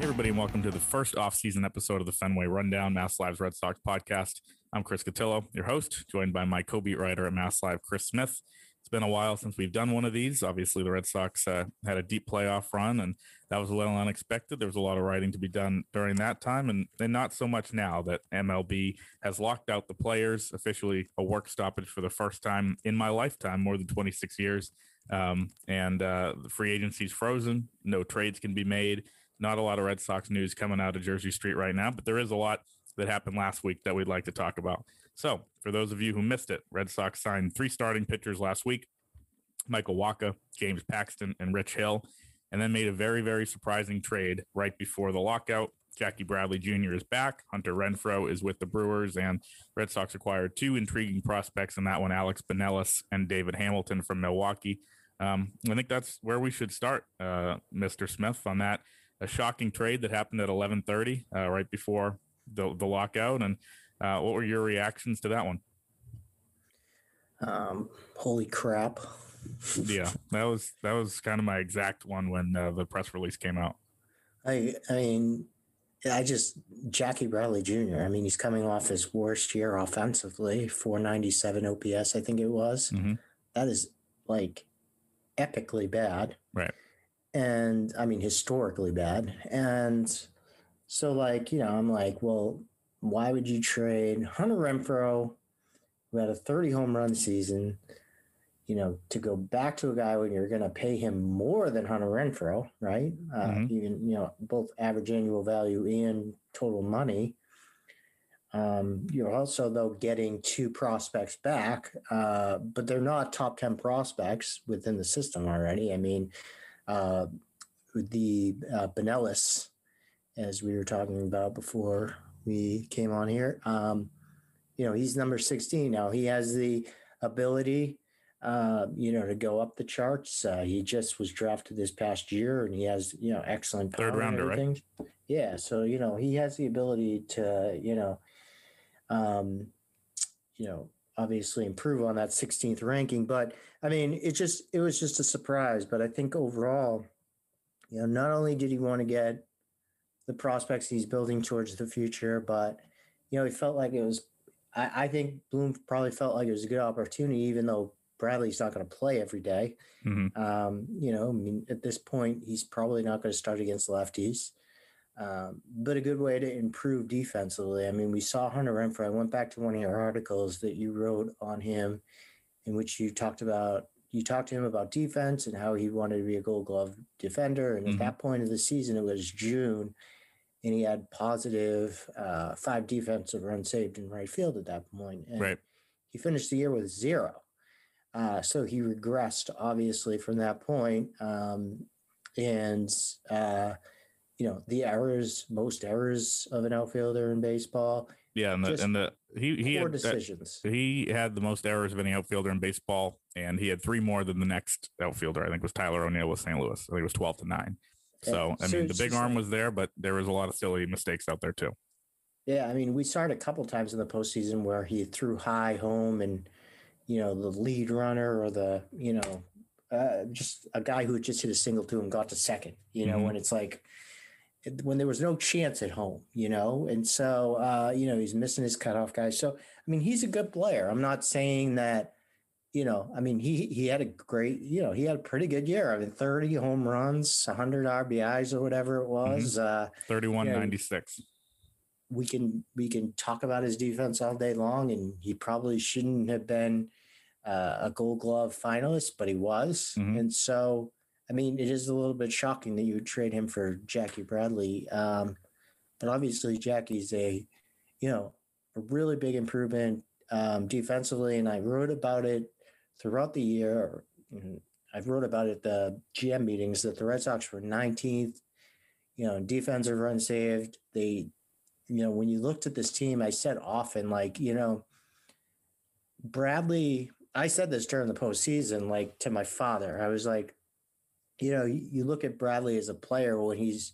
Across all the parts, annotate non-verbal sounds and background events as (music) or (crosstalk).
Hey, everybody, and welcome to the first off-season episode of the Fenway Rundown, Mass Live's Red Sox podcast. I'm Chris Cotillo, your host, joined by my co-beat writer at Mass Live, Chris Smith. It's been a while since we've done one of these. Obviously, the Red Sox uh, had a deep playoff run, and that was a little unexpected. There was a lot of writing to be done during that time, and, and not so much now that MLB has locked out the players, officially a work stoppage for the first time in my lifetime, more than 26 years. Um, and uh, the free agency's frozen. No trades can be made not a lot of Red Sox news coming out of Jersey Street right now, but there is a lot that happened last week that we'd like to talk about. So, for those of you who missed it, Red Sox signed three starting pitchers last week Michael Wacha, James Paxton, and Rich Hill, and then made a very, very surprising trade right before the lockout. Jackie Bradley Jr. is back. Hunter Renfroe is with the Brewers, and Red Sox acquired two intriguing prospects in that one Alex Binelas and David Hamilton from Milwaukee. Um, I think that's where we should start, uh, Mr. Smith, on that a shocking trade that happened at 11:30 uh, right before the the lockout. And uh, what were your reactions to that one? Um, holy crap! yeah, that was that was kind of my exact one when uh, the press release came out. I I mean, I just Jackie Bradley Jr. I mean, he's coming off his worst year offensively, 497 OPS, I think it was. Mm-hmm. That is like epically bad. Right and I mean historically bad. And so like, you know, I'm like, well, why would you trade Hunter Renfroe, who had a 30 home run season, you know, to go back to a guy when you're going to pay him more than Hunter Renfroe, right? Uh, mm-hmm. Even you know, both average annual value and total money. Um, you're also though getting two prospects back, uh, but they're not top ten prospects within the system already. I mean, uh, the uh, Binelas, as we were talking about before we came on here. Um, you know, he's number 16 now. He has the ability, uh, you know, to go up the charts. Uh, he just was drafted this past year, and he has, you know, excellent third rounder, right? Yeah, so you know, he has the ability to, you know, um, you know, obviously improve on that 16th ranking. But I mean, it just it was just a surprise. But I think overall, you know, not only did he want to get the prospects he's building towards the future, but you know, he felt like it was. I, I think Bloom probably felt like it was a good opportunity, even though Bradley's not going to play every day. Mm-hmm. Um, you know, I mean, at this point, he's probably not going to start against lefties. Um, but a good way to improve defensively. I mean, we saw Hunter Renfroe. I went back to one of your articles that you wrote on him, in which you talked about you talked to him about defense and how he wanted to be a Gold Glove defender. And mm-hmm. at that point of the season, it was June, and he had positive uh, five defensive runs saved in right field at that point. And right. He finished the year with zero. Uh, so he regressed obviously from that point. Um, and uh, you know the errors, most errors of an outfielder in baseball. Yeah, and the and the he he had decisions. he had the most errors of any outfielder in baseball, and he had three more than the next outfielder. I think was Tyler O'Neill with St. Louis. I think it was twelve to nine. So I mean, the big arm was there, but there was a lot of silly mistakes out there too. Yeah, I mean, we saw it a couple times in the postseason where he threw high home, and you know the lead runner or the you know uh, just a guy who just hit a single to him got to second. You know, mm-hmm. when it's like when there was no chance at home, you know, and so uh, you know he's missing his cutoff guys. So I mean, he's a good player. I'm not saying that you know, I mean, he he had a great, you know, he had a pretty good year. I mean, 30 home runs, 100 RBIs or whatever it Mm-hmm. was. Uh, 31 Yeah. 96. we can we can talk about his defense all day long, and he probably shouldn't have been uh, a Gold Glove finalist, but he was. Mhm. And so, I mean, it is a little bit shocking that you would trade him for Jackie Bradley. Um, but obviously, Jackie's a you know a really big improvement um, defensively, and I wrote about it throughout the year. and I wrote about it at the GM meetings that the Red Sox were 19th, you know, defensive runs saved. They you know, when you looked at this team, I said often, like, you know, Bradley, I said this during the postseason, like to my father, I was like, you know, you, look at Bradley as a player when he's,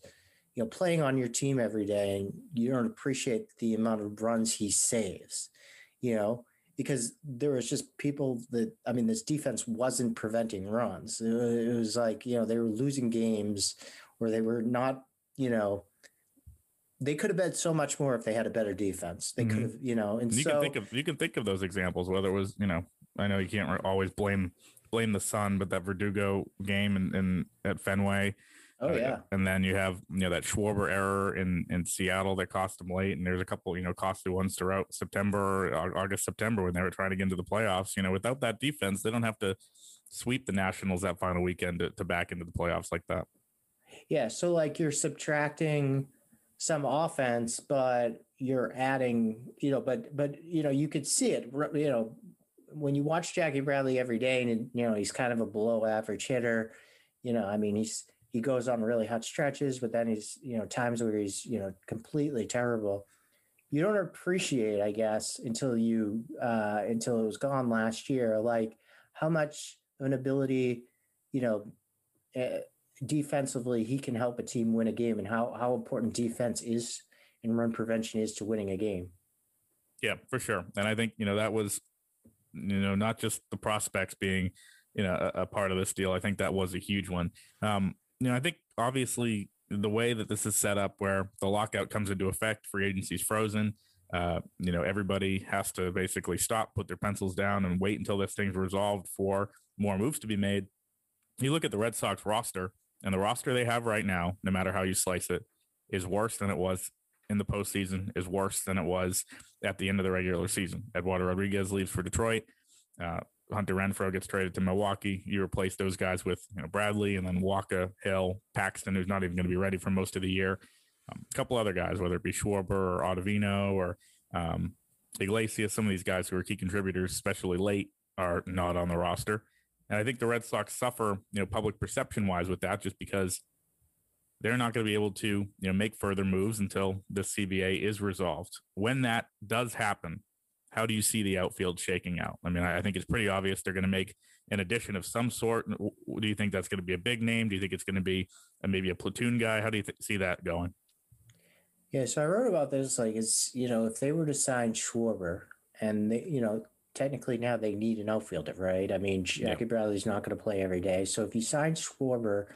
you know, playing on your team every day and you don't appreciate the amount of runs he saves, you know, because there was just people that, I mean, this defense wasn't preventing runs. It, was like, you know, they were losing games where they were not, you know, they could have been so much more if they had a better defense. They could mm-hmm. have, you know, and you so can think of you can think of those examples whether it was you know i know you can't always blame blame the sun but that verdugo game in, in at fenway. Oh uh, yeah, and then you have you know that schwarber error in in seattle that cost them late. And there's a couple you know costly ones throughout september Au- august september when they were trying to get into the playoffs. You know without that defense they don't have to sweep the nationals that final weekend to, to back into the playoffs like that. Yeah. So like you're subtracting some offense, but you're adding, you know, but but you know, you could see it, you know, when you watch Jackie Bradley every day, and you know he's kind of a below average hitter. You know, I mean, he's he goes on really hot stretches, but then he's you know times where he's you know completely terrible. You don't appreciate, I guess, until you uh, until it was gone last year, like how much of an ability, you know, uh, defensively he can help a team win a game, and how how important defense is and run prevention is to winning a game. Yeah, for sure. And I think, you know, that was, you know, not just the prospects being, you know, a, a part of this deal. I think that was a huge one. Um, you know, I think obviously the way that this is set up where the lockout comes into effect, free agency's frozen. Uh, you know, everybody has to basically stop, put their pencils down, and wait until this thing's resolved for more moves to be made. You look at the Red Sox roster, and the roster they have right now, no matter how you slice it, is worse than it was in the postseason, is worse than it was at the end of the regular season. Eduardo Rodriguez leaves for Detroit. Uh, Hunter Renfroe gets traded to Milwaukee. You replace those guys with you know, Bradley and then Wacha, Hill, Paxton, who's not even going to be ready for most of the year. Um, a couple other guys, whether it be Schwarber or Ottavino or um, Iglesias, some of these guys who are key contributors, especially late, are not on the roster. And I think the Red Sox suffer, you know, public perception wise with that, just because they're not going to be able to, you know, make further moves until the CBA is resolved. When that does happen, how do you see the outfield shaking out? I mean, I think it's pretty obvious they're going to make an addition of some sort. Do you think that's going to be a big name? Do you think it's going to be a, maybe a platoon guy? How do you th- see that going? Yeah, so I wrote about this. Like, it's you know, if they were to sign Schwarber, and they, you know, technically now they need an outfielder, right? I mean, Jackie Bradley's not going to play every day, so if you sign Schwarber,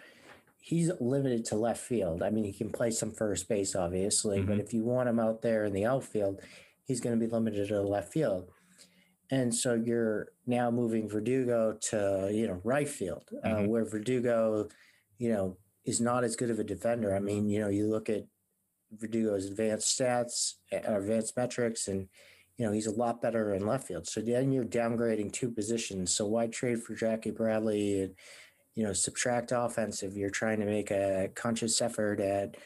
he's limited to left field. I mean, he can play some first base, obviously, but Mhm. if you want him out there in the outfield, he's going to be limited to the left field. And so you're now moving Verdugo to you know right field, uh, Mhm. where Verdugo, you know, is not as good of a defender. I mean, you know, you look at Verdugo's advanced stats, advanced metrics, and you know he's a lot better in left field. So then you're downgrading two positions. So why trade for Jackie Bradley and you know subtract offensive? You're trying to make a conscious effort at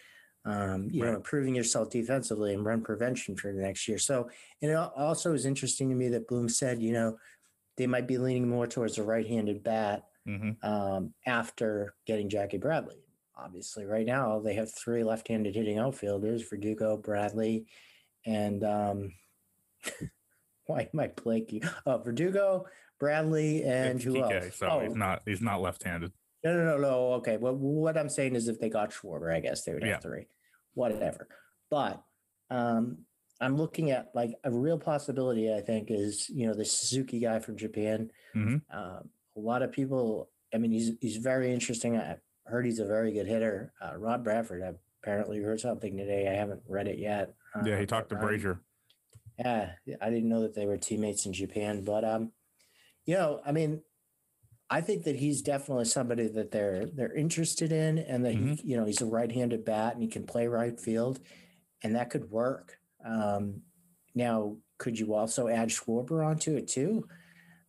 um, you know improving yourself defensively and run prevention for the next year. So and it also is interesting to me that Bloom said you know they might be leaning more towards a right-handed bat hmm um, after getting Jackie Bradley. Obviously, right now they have three left-handed hitting outfielders: Verdugo, Bradley, and um, (laughs) why am I blanking? Oh, Verdugo, Bradley, and It's who TK, else? so oh, he's not he's not left-handed. no, no, no, no. Okay, well, what I'm saying is, if they got Schwarber, I guess they would have Yeah. three, whatever. But um, I'm looking at like a real possibility. I think is you know the Suzuki guy from Japan. Mhm. Um, a lot of people. I mean, he's he's very interesting. I heard he's a very good hitter. Uh, Rob Bradford. I apparently heard something today. I haven't read it yet. Yeah, Uh, he talked to um, Brasier. yeah, I didn't know that they were teammates in Japan, but um, you know, I mean, I think that he's definitely somebody that they're they're interested in, and that mm-hmm. he, you know he's a right-handed bat and he can play right field, and that could work. Um, now, could you also add Schwarber onto it too?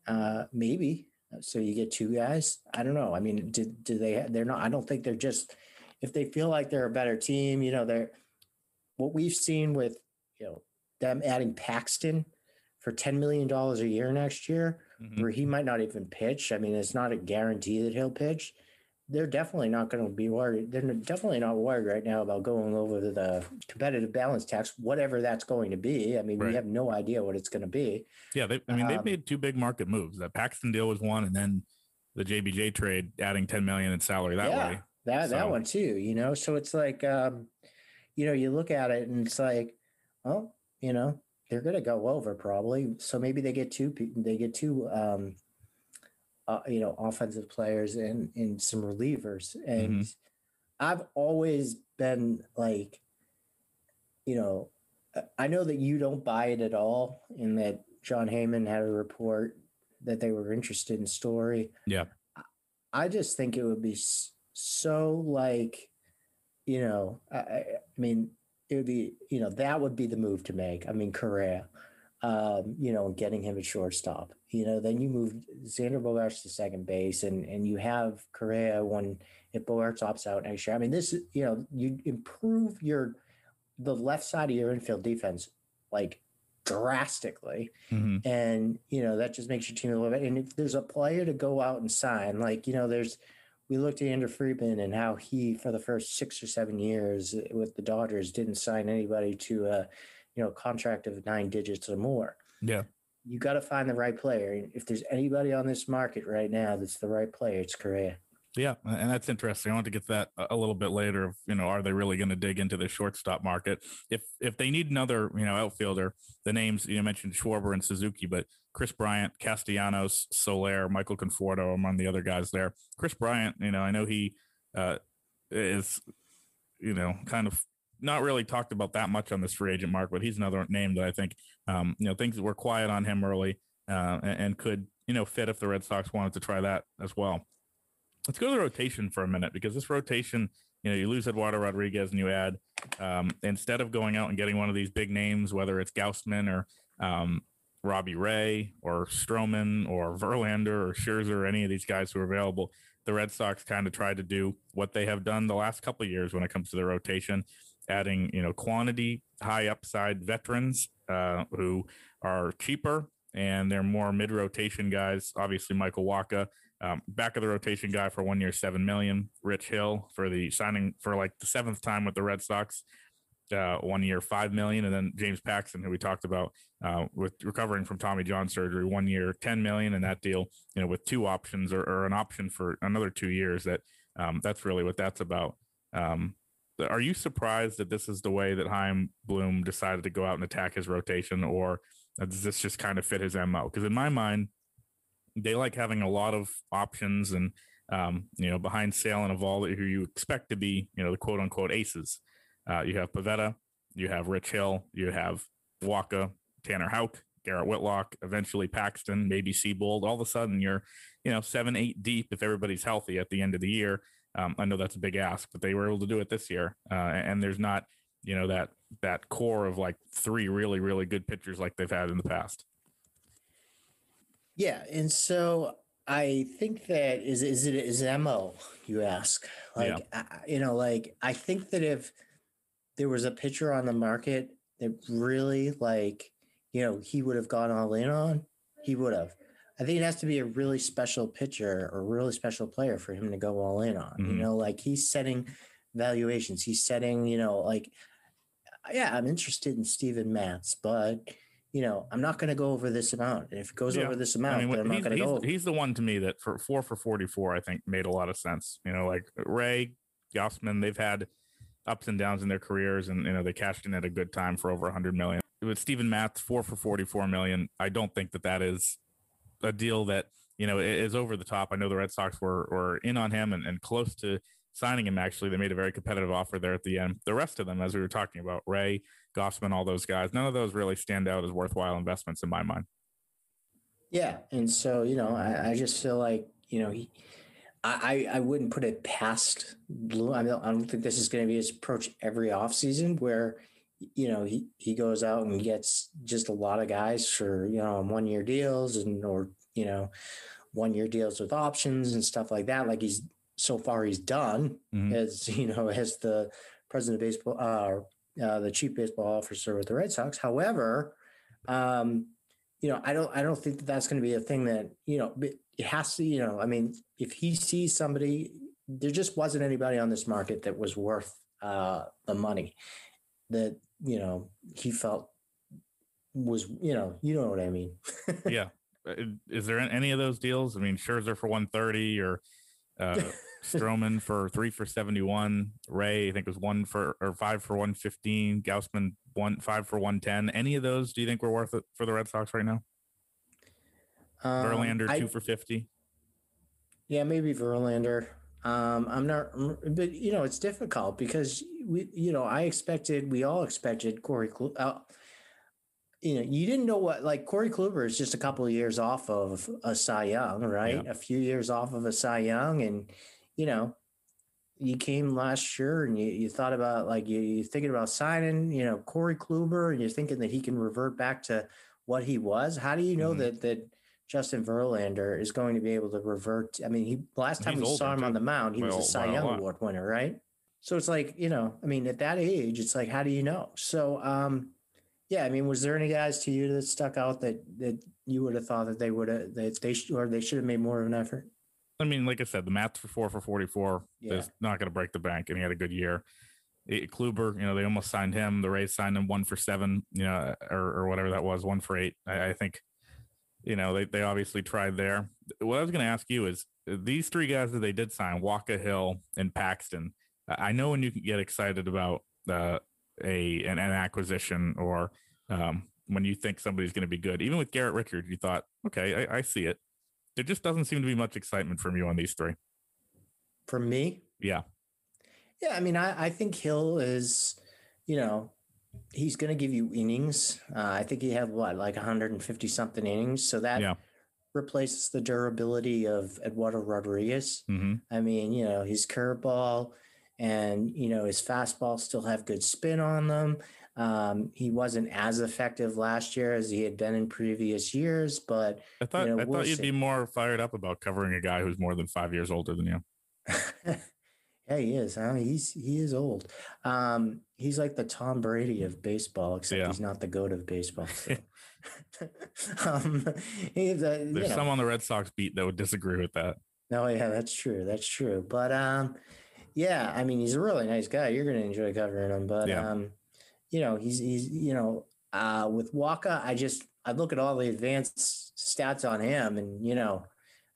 Uh, maybe. So you get two guys. I don't know. I mean, do, do they? They're not. I don't think they're just. If they feel like they're a better team, you know, they're what we've seen with you know them adding Paxton for ten million dollars a year next year, mm-hmm. where he might not even pitch. I mean, it's not a guarantee that he'll pitch they're definitely not going to be worried. They're definitely not worried right now about going over the competitive balance tax, whatever that's going to be. I mean, right. we have no idea what it's going to be. Yeah, they, I mean, um, they've made two big market moves. That Paxton deal was one, and then the JBJ trade, adding ten million in salary that yeah, way. That so. that one too. You know, so it's like, um, you know, you look at it and it's like, oh, you know, they're going to go over probably. So maybe they get two. They get two. Um, uh, you know, offensive players and and some relievers. And mm-hmm. I've always been like, you know, I know that you don't buy it at all, in that Jon Heyman had a report that they were interested in Story. Yeah, I just think it would be so like, you know, I, I mean, it would be, you know, that would be the move to make. I mean, Correa um, you know, getting him at shortstop. You know, then you move Xander Bogaerts to second base, and and you have Correa when if Bogaerts opts out next year. I mean, this you know, you improve your the left side of your infield defense like drastically, mm-hmm. and you know that just makes your team a little bit. And if there's a player to go out and sign, like you know, there's we looked at Andrew Friedman and how he, for the first six or seven years uh, with the Dodgers, didn't sign anybody to a you know, contract of nine digits or more. Yeah. You got to find the right player. If there's anybody on this market right now that's the right player, it's Correa. Yeah, and that's interesting. I want to get that a little bit later. Of, you know, are they really going to dig into the shortstop market? If if they need another, you know, outfielder, the names you mentioned Schwarber and Suzuki, but Kris Bryant, Castellanos, Soler, Michael Conforto among the other guys there. Kris Bryant, you know, I know he uh, is, you know, kind of not really talked about that much on this free agent mark, but he's another name that I think, um, you know, things were quiet on him early uh, and, and, could, you know, fit if the Red Sox wanted to try that as well. Let's go to the rotation for a minute because this rotation, you know, you lose Eduardo Rodriguez and you add, um, instead of going out and getting one of these big names, whether it's Gausman or um, Robbie Ray or Stroman or Verlander or Scherzer or any of these guys who are available, the Red Sox kind of tried to do what they have done the last couple years when it comes to the rotation adding you know quantity high upside veterans uh, who are cheaper and they're more mid rotation guys. Obviously, Michael Wacha, um, back of the rotation guy for one year, seven million. Rich Hill for the signing for like the seventh time with the Red Sox, uh, one year, five million, and then James Paxton, who we talked about uh, with recovering from Tommy John surgery, one year, ten million, and that deal, you know, with two options or, or an option for another two years. That um, that's really what that's about. Um, are you surprised that this is the way that Chaim Bloom decided to go out and attack his rotation, or does this just kind of fit his mo? Because in my mind, they like having a lot of options and um, you know behind Sale and Eovaldi, who you expect to be you know the quote unquote aces. Uh, you have Pivetta, you have Rich Hill, you have Wacha, Tanner Houck, Garrett Whitlock, eventually Paxton, maybe Seabold. All of a sudden, you're you know seven, eight deep if everybody's healthy at the end of the year. Um, I know that's a big ask, but they were able to do it this year. Uh, and there's not, you know, that that core of like three really really good pitchers like they've had in the past. Yeah, and so I think that is is it is mo you ask like yeah. I, you know like I think that if there was a pitcher on the market that really like you know he would have gone all in on he would have I think it has to be a really special pitcher or really special player for him to go all in on. Mm-hmm. You know, like he's setting valuations. He's setting, you know, like, yeah, I'm interested in Steven Matz, but you know, I'm not going to go over this amount. And if it goes yeah. over this amount, I mean, I'm not going to go. He's the one to me that for four for 44, I think made a lot of sense. You know, like Ray Gausman, they've had ups and downs in their careers, and you know they cashed in at a good time for over 100 million. With Steven Matz, four for 44 million, I don't think that that is a deal that you know is over the top. I know the Red Sox were were in on him and, and close to signing him. Actually, they made a very competitive offer there at the end. The rest of them, as we were talking about, Ray, Gausman, all those guys, none of those really stand out as worthwhile investments in my mind. Yeah, and so you know, I, I just feel like you know he, I I wouldn't put it past Bloom. I don't, I don't think this is going to be his approach every offseason where you know he he goes out and gets just a lot of guys for you know one year deals and or you know one year deals with options and stuff like that. Like he's so far he's done mm-hmm. as (laughs) you know as the president of baseball, uh, uh, the chief baseball officer with the Red Sox. However, um, you know, I don't I don't think that that's going to be a thing that you know it has to. You know, I mean, if he sees somebody, there just wasn't anybody on this market that was worth uh, the money that you know he felt was you know you know what I mean. yeah. Uh, is there any of those deals? I mean, Scherzer for 130 or uh, (laughs) Stroman for three for 71. Ray, I think was one for or five for 115. Gausman one five for 110. Any of those do you think were worth it for the Red Sox right now? Um, Verlander I, two for 50. Yeah, maybe Verlander. Um, I'm not, but you know, it's difficult because we, you know, I expected, we all expected Corey. Uh, you know, you didn't know what like Corey Kluber is just a couple of years off of a Cy Young, right? Yeah. A few years off of a Cy Young, and you know, you came last year and you, you thought about like you, you're thinking about signing, you know, Corey Kluber, and you're thinking that he can revert back to what he was. How do you know mm-hmm. that that Justin Verlander is going to be able to revert? I mean, he last time He's we saw him too. on the mound, he well, was a Cy Young Award winner, right? So it's like you know, I mean, at that age, it's like, how do you know? So, um, yeah, I mean, was there any guys to you that stuck out that that you would have thought that they would have that they or they should have made more of an effort? I mean, like I said, the Matz for four for 44 yeah. is not going to break the bank, and he had a good year. It, Kluber, you know, they almost signed him. The Rays signed him one for seven, you know, or, or whatever that was, one for eight. I, I think, you know, they, they obviously tried there. What I was going to ask you is these three guys that they did sign, Wacha Hill and Paxton. I know when you can get excited about uh, a an, an acquisition or um, when you think somebody's going to be good. Even with Garrett Richards, you thought, okay, I, I see it there just doesn't seem to be much excitement from you on these three. From me? Yeah. Yeah. I mean, I, I think Hill is, you know, he's going to give you innings. Uh, I think he had what, like 150 something innings. So that yeah. replaces the durability of Eduardo Rodriguez. Mm-hmm. I mean, you know, his curveball and, you know, his fastball still have good spin on them. Um, he wasn't as effective last year as he had been in previous years, but I thought you know, I we'll thought you'd see. be more fired up about covering a guy who's more than five years older than you. (laughs) yeah, he is. Huh? He's he is old. Um, he's like the Tom Brady of baseball, except yeah. he's not the goat of baseball. (laughs) So. (laughs) um, There's know. some on the Red Sox beat that would disagree with that. No, yeah, that's true. That's true. But um, yeah, I mean, he's a really nice guy. You're going to enjoy covering him. But yeah. um, you know, he's he's you know, uh, with Wacha, I just I look at all the advanced stats on him, and you know,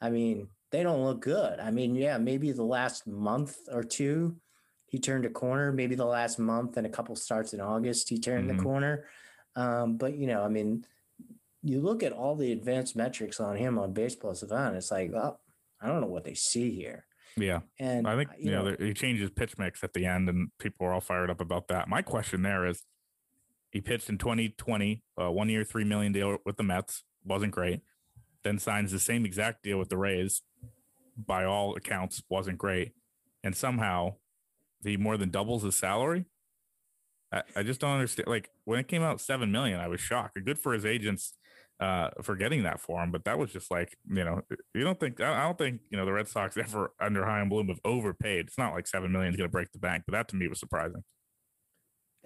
I mean, they don't look good. I mean, yeah, maybe the last month or two, he turned a corner. Maybe the last month and a couple starts in August, he turned mm-hmm. the corner. Um, but you know, I mean, you look at all the advanced metrics on him on Baseball Savant, it's like, well, I don't know what they see here. Yeah. And I think, you, you know, know, he changed his pitch mix at the end and people were all fired up about that. My question there is he pitched in 2020, uh, one year, 3 million deal with the Mets. Wasn't great. Then signs the same exact deal with the Rays. By all accounts, wasn't great. And somehow he more than doubles his salary. I, I just don't understand. Like when it came out, 7 million, I was shocked. Good for his agents uh, for getting that for him. But that was just like, you know, you don't think, I don't think, you know, the Red Sox ever under Chaim Bloom have overpaid. It's not like 7 million is going to break the bank, but that to me was surprising.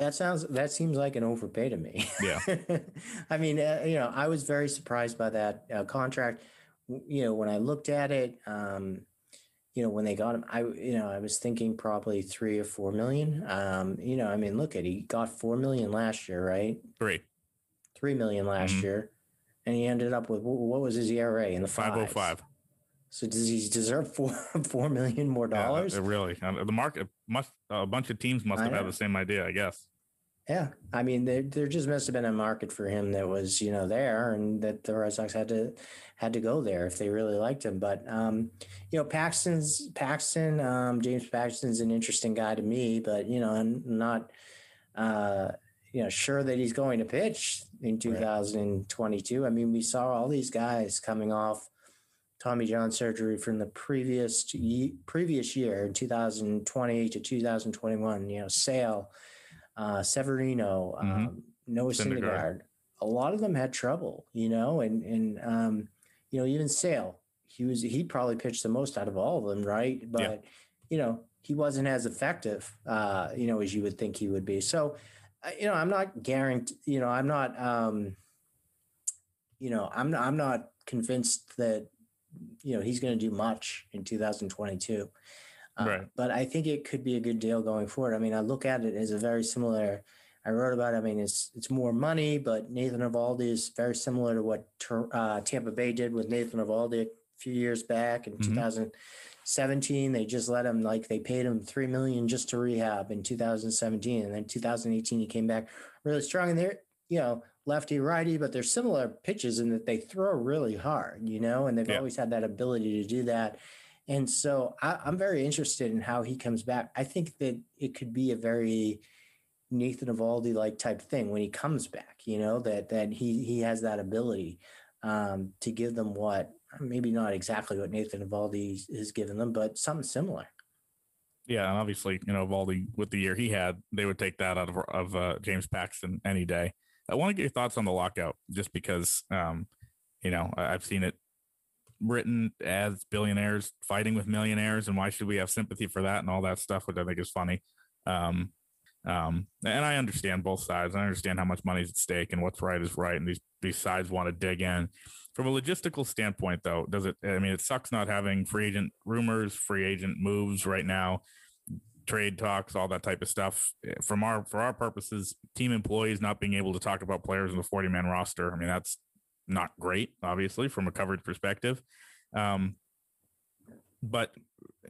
That sounds, that seems like an overpay to me. Yeah. (laughs) I mean, uh, you know, I was very surprised by that uh, contract. You know, when I looked at it, um, you know, when they got him, I, you know, I was thinking probably three or four million. Um, you know, I mean, look at he got four million last year, right? Three, three million last mm-hmm. year and he ended up with what was his ERA in the five oh five. So does he deserve four (laughs) four million more dollars? Yeah, really, uh, the market must a bunch of teams must have had the same idea, I guess. Yeah, I mean, there there just must have been a market for him that was you know there, and that the Red Sox had to had to go there if they really liked him. But um, you know, Paxton's Paxton, um, James Paxton's an interesting guy to me, but you know, I'm not uh, you know sure that he's going to pitch in 2022. Right. I mean, we saw all these guys coming off Tommy John surgery from the previous previous year, 2020 to 2021. You know, Sale, uh, Severino, mm-hmm. um, Noah Syndergaard. Syndergaard. A lot of them had trouble, you know, and and um, you know even Sale, he was he probably pitched the most out of all of them, right? But yeah. you know he wasn't as effective, uh, you know, as you would think he would be. So, you know, I'm not guaranteed. You know, I'm not. Um, you know, I'm not, I'm not convinced that you know he's going to do much in 2022. Uh, right. But I think it could be a good deal going forward. I mean, I look at it as a very similar. I wrote about. It, I mean, it's it's more money, but Nathan Eovaldi is very similar to what uh, Tampa Bay did with Nathan Eovaldi a few years back in mm-hmm. 2017. They just let him like they paid him three million just to rehab in 2017, and then 2018 he came back really strong. And they're you know lefty righty, but they're similar pitches in that they throw really hard, you know, and they've yeah. always had that ability to do that. And so I, I'm very interested in how he comes back. I think that it could be a very Nathan Eovaldi like type thing when he comes back, you know, that that he he has that ability um, to give them what maybe not exactly what Nathan Eovaldi has given them, but something similar. Yeah, and obviously, you know, Eovaldi with the year he had, they would take that out of of uh, James Paxton any day. I want to get your thoughts on the lockout, just because, um, you know, I've seen it written as billionaires fighting with millionaires, and why should we have sympathy for that and all that stuff, which I think is funny. Um, um, and I understand both sides. I understand how much money is at stake and what's right is right, and these these sides want to dig in. From a logistical standpoint, though, does it? I mean, it sucks not having free agent rumors, free agent moves right now trade talks, all that type of stuff. From our for our purposes, team employees not being able to talk about players in the 40 man roster. I mean, that's not great, obviously, from a coverage perspective. Um, but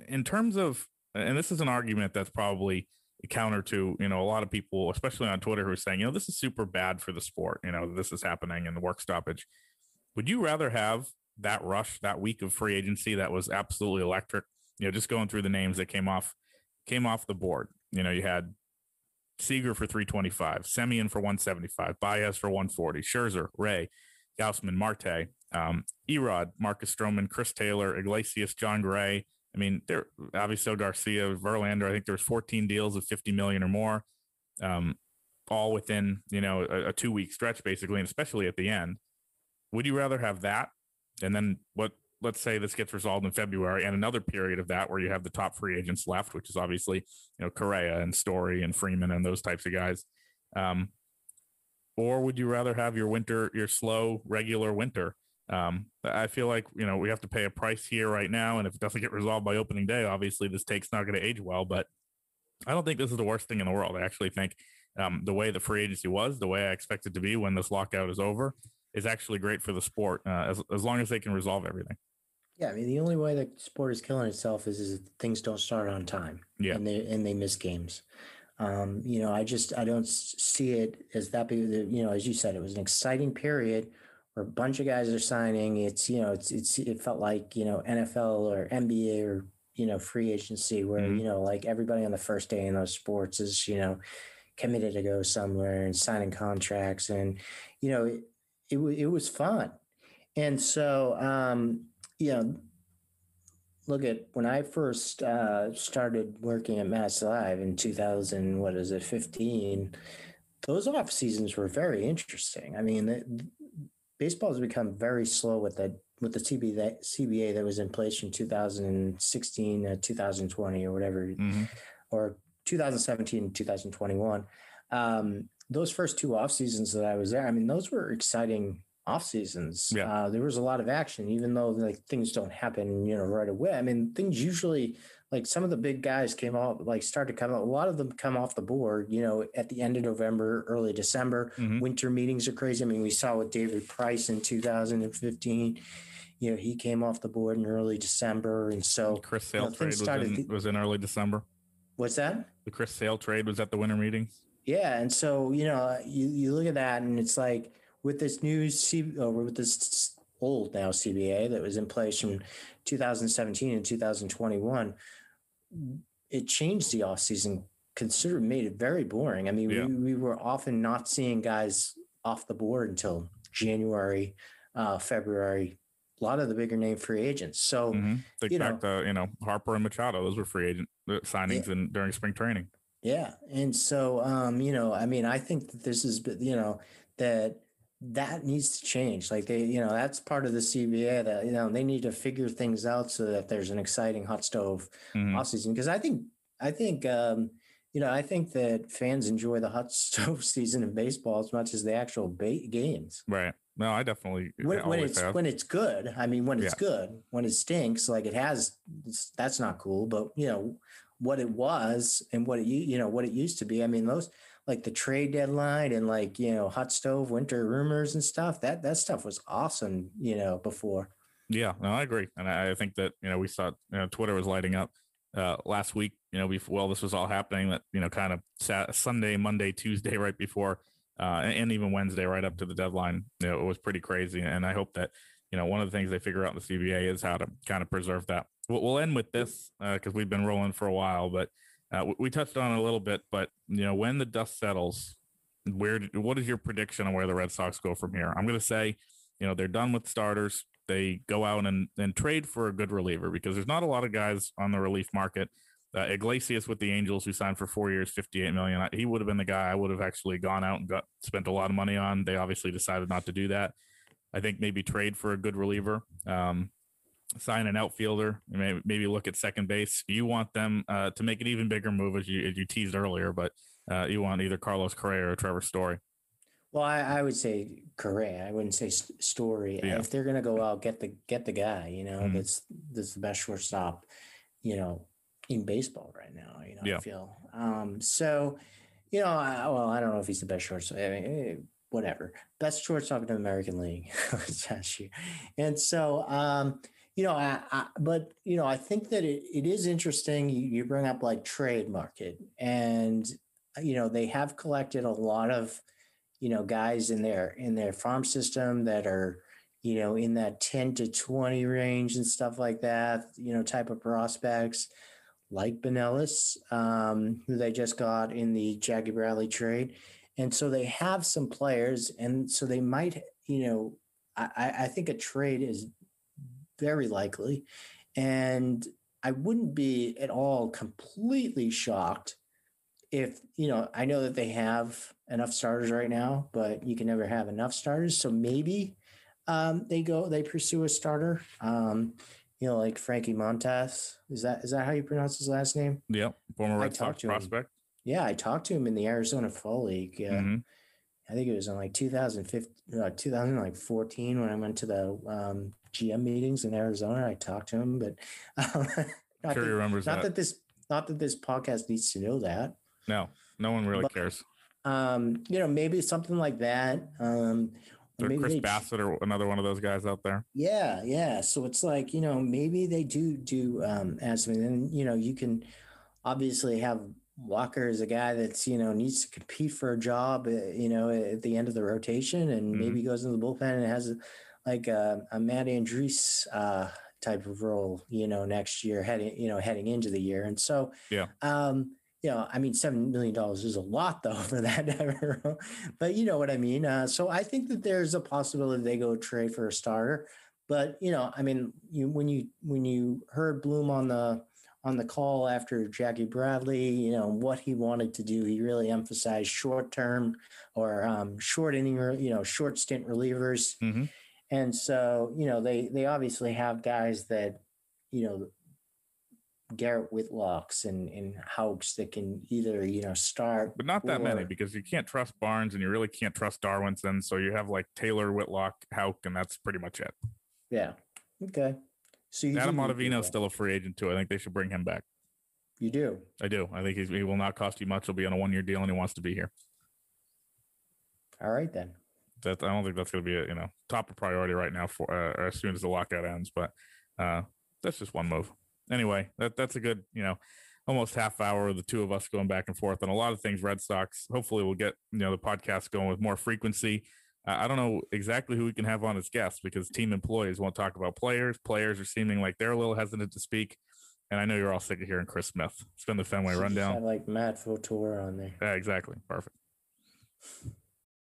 in terms of, and this is an argument that's probably counter to you know a lot of people, especially on Twitter, who are saying, you know, this is super bad for the sport. You know, this is happening in the work stoppage. Would you rather have that rush, that week of free agency that was absolutely electric? You know, just going through the names that came off came off the board. You know, you had Seager for 325, Semien for 175, Baez for 140, Scherzer, Ray, Gausman, Marte, um, Erod, Marcus Stroman, Chris Taylor, Iglesias, Jon Gray. I mean, there obviously Garcia, Verlander. I think there's 14 deals of 50 million or more, um, all within you know a, a two week stretch basically, and especially at the end. Would you rather have that, and then what let's say this gets resolved in February and another period of that where you have the top free agents left, which is obviously, you know, Correa and Story and Freeman and those types of guys. Um, or would you rather have your winter, your slow, regular winter? Um, I feel like, you know, we have to pay a price here right now. And if it doesn't get resolved by opening day, obviously this take's not going to age well, but I don't think this is the worst thing in the world. I actually think um, the way the free agency was, the way I expect it to be when this lockout is over, is actually great for the sport uh, as, as long as they can resolve everything. Yeah, I mean the only way the sport is killing itself is is things don't start on time. Yeah, and they and they miss games. Um, you know, I just I don't see it as that big. You know, as you said, it was an exciting period where a bunch of guys are signing. It's you know, it's it's it felt like you know NFL or NBA or you know free agency where mm-hmm. you know like everybody on the first day in those sports is you know committed to go somewhere and signing contracts and you know it it, it was fun and so um you know, look at when I first uh, started working at Mass Live in 2000, what is it, 15, those off seasons were very interesting. I mean, the, baseball has become very slow with the with the CBA that CBA that was in place from 2016 to 2020 or whatever, mm-hmm. or 2017 2021. Um, those first two off seasons that I was there, I mean, those were exciting off seasons. Yeah. Uh, there was a lot of action, even though like things don't happen, you know, right away. I mean, things usually like some of the big guys came off, like start to come out. A lot of them come off the board, you know, at the end of November, early December. Mm-hmm. Winter meetings are crazy. I mean, we saw with David Price in 2015. You know, he came off the board in early December, and so Chris Sale you know, trade was in, was in early December. What's that? The Chris Sale trade was at the winter meetings. Yeah, and so you know, you, you look at that, and it's like with this new C or with this old now CBA that was in place from 2017 and 2021, it changed the offseason considered made it very boring. I mean, Yeah. we, we were often not seeing guys off the board until January, uh, February. A lot of the bigger name free agents. So Mhm. Think you back to you know Harper and Machado; those were free agent uh, signings in during spring training. Yeah. And so, um, you know, I mean, I think that this is, you know, that that needs to change. Like they, you know, that's part of the CBA that, you know, they need to figure things out so that there's an exciting hot stove Mhm. off season. Cause I think, I think, um, you know, I think that fans enjoy the hot (laughs) stove season in baseball as much as the actual ba- games. Right. No, I definitely When, when it's have. when it's good, I mean, when it's Yeah. good, when it stinks, like it has, it's, that's not cool. But you know what it was and what it you know what it used to be. I mean, those like the trade deadline and like you know hot stove winter rumors and stuff. That that stuff was awesome. You know before. Yeah, no, I agree, and I think that you know we saw you know Twitter was lighting up uh, last week. You know, before well, this was all happening. That you know, kind of sat Sunday, Monday, Tuesday, right before, uh, and, and even Wednesday, right up to the deadline. You know, it was pretty crazy, and I hope that you know one of the things they figure out in the CBA is how to kind of preserve that. We'll, we'll end with this because we've been rolling for a while, but uh, we, touched on a little bit. But you know, when the dust settles, where what is your prediction on where the Red Sox go from here? I'm going to say, you know, they're done with starters. They go out and, and trade for a good reliever because there's not a lot of guys on the relief market. Uh, Iglesias with the Angels, who signed for four years, 58 million. He would have been the guy I would have actually gone out and got spent a lot of money on. They obviously decided not to do that. I think maybe trade for a good reliever, um, sign an outfielder, maybe, maybe look at second base. You want them uh, to make an even bigger move as you as you teased earlier, but uh, you want either Carlos Correa or Trevor Story. Well, I, I would say Correa. I wouldn't say Story. Yeah. If they're gonna go out, get the get the guy. You know, Mhm. that's that's the best shortstop. You know, in baseball right now. You know, Yeah. I feel. Um, so, you know, I, well, I don't know if he's the best shortstop. I mean, eh, whatever, best shortstop in the American League (laughs) last year, and so. um you know, I, I, but you know, I think that it, it is interesting. You, you bring up like trade market, and you know they have collected a lot of you know guys in their in their farm system that are you know in that 10 to 20 range and stuff like that you know type of prospects like Binelas, um, who they just got in the Jackie Bradley trade. And so they have some players, and so they might, you know, I- I think a trade is very likely. And I wouldn't be at all completely shocked if, you know, I know that they have enough starters right now, but you can never have enough starters. So maybe um, they go, they pursue a starter. Um, you know, like Frankie Montas. Is that is that how you pronounce his last name? Yep, former Red Sox to him. prospect. Yeah, I talked to him in the Arizona Fall League. Uh, Mhm. I think it was in like 2015, uh, 2014 when I went to the um, GM meetings in Arizona. I talked to him, but (laughs) um, not, Sure, that, remembers not that. that this not that this podcast needs to know that. No, no one really But- cares. Um, you know, maybe something like that. Um, or maybe Chris they- Bassitt or another one of those guys out there. Yeah, yeah. So it's like, you know, maybe they do do um something. And you know, you can obviously have Wacha as a guy that's, you know, needs to compete for a job, uh, you know, at the end of the rotation and Mhm. maybe goes into the bullpen and has like a, a Matt Andriese uh type of role, you know, next year heading, you know, heading into the year. And so Yeah. um you know, I mean, seven million dollars is a lot though (laughs) for that, but you know what I mean. Uh, so I think that there's a possibility they go trade for a starter. But you know, I mean, you when you when you heard Bloom on the on the call after Jackie Bradley, you know what he wanted to do. He really emphasized short term or um, short inning, you know, short stint relievers. Mhm. And so you know they they obviously have guys that you know Garrett Whitlocks and and Houck that can either you know start But not that many because you can't trust Barnes and you really can't trust Darwinzon. So you have like Taylor, Whitlock, Houck, and that's pretty much it. Yeah. Okay. So you Adam do need Ottavino's still a free agent too. I think they should bring him back. You do. I do. I think he's, he will not cost you much. He'll be on a one year deal and he wants to be here. All right then. That I don't think that's going to be a you know top of priority right now for uh, as soon as the lockout ends. But uh, that's just one move. Anyway, that that's a good you know almost half hour of the two of us going back and forth on a lot of things. Red Sox. Hopefully, we'll get you know the podcast going with more frequency. Uh, I don't know exactly who we can have on as guests because team employees won't talk about players. Players are seeming like they're a little hesitant to speak. And I know you're all sick of hearing Chris Smith. It's been the Fenway rundown. like Matt Vautour on there. Yeah, exactly. Perfect.